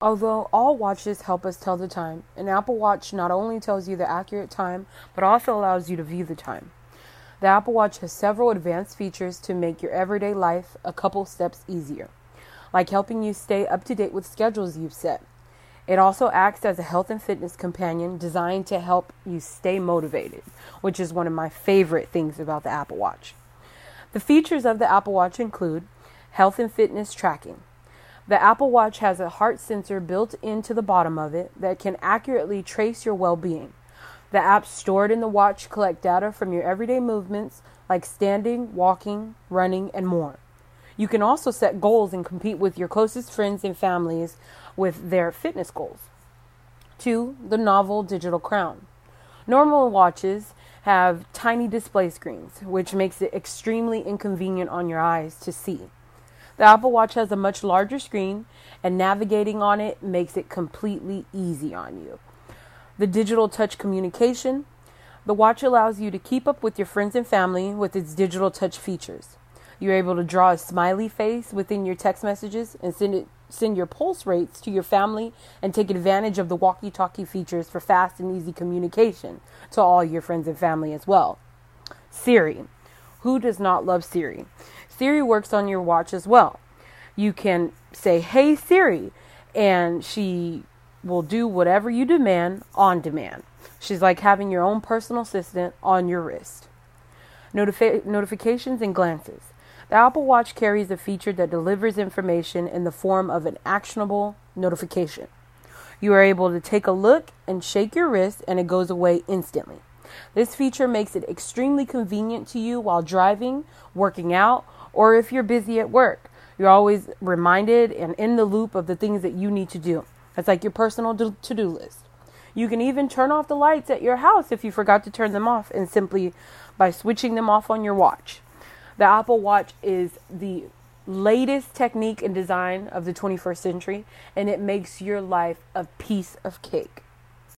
Although all watches help us tell the time, an Apple Watch not only tells you the accurate time, but also allows you to view the time. The Apple Watch has several advanced features to make your everyday life a couple steps easier, like helping you stay up to date with schedules you've set. It also acts as a health and fitness companion designed to help you stay motivated, which is one of my favorite things about the Apple Watch. The features of the Apple Watch include health and fitness tracking. The Apple Watch has a heart sensor built into the bottom of it that can accurately trace your well being. The apps stored in the watch collect data from your everyday movements like standing, walking, running, and more. You can also set goals and compete with your closest friends and families with their fitness goals. Two, the novel digital crown. Normal watches have tiny display screens, which makes it extremely inconvenient on your eyes to see. The Apple Watch has a much larger screen, and navigating on it makes it completely easy on you. The digital touch communication. The watch allows you to keep up with your friends and family with its digital touch features. You're able to draw a smiley face within your text messages and send it send your pulse rates to your family and take advantage of the walkie-talkie features for fast and easy communication to all your friends and family as well. Siri. Who does not love Siri? Siri works on your watch as well. You can say, Hey Siri, and she will do whatever you demand on demand. She's like having your own personal assistant on your wrist. Notifi- notifications and glances. The Apple Watch carries a feature that delivers information in the form of an actionable notification. You are able to take a look and shake your wrist, and it goes away instantly. This feature makes it extremely convenient to you while driving, working out, or if you're busy at work. You're always reminded and in the loop of the things that you need to do. It's like your personal to do list. You can even turn off the lights at your house if you forgot to turn them off, and simply by switching them off on your watch. The Apple Watch is the latest technique and design of the 21st century, and it makes your life a piece of cake.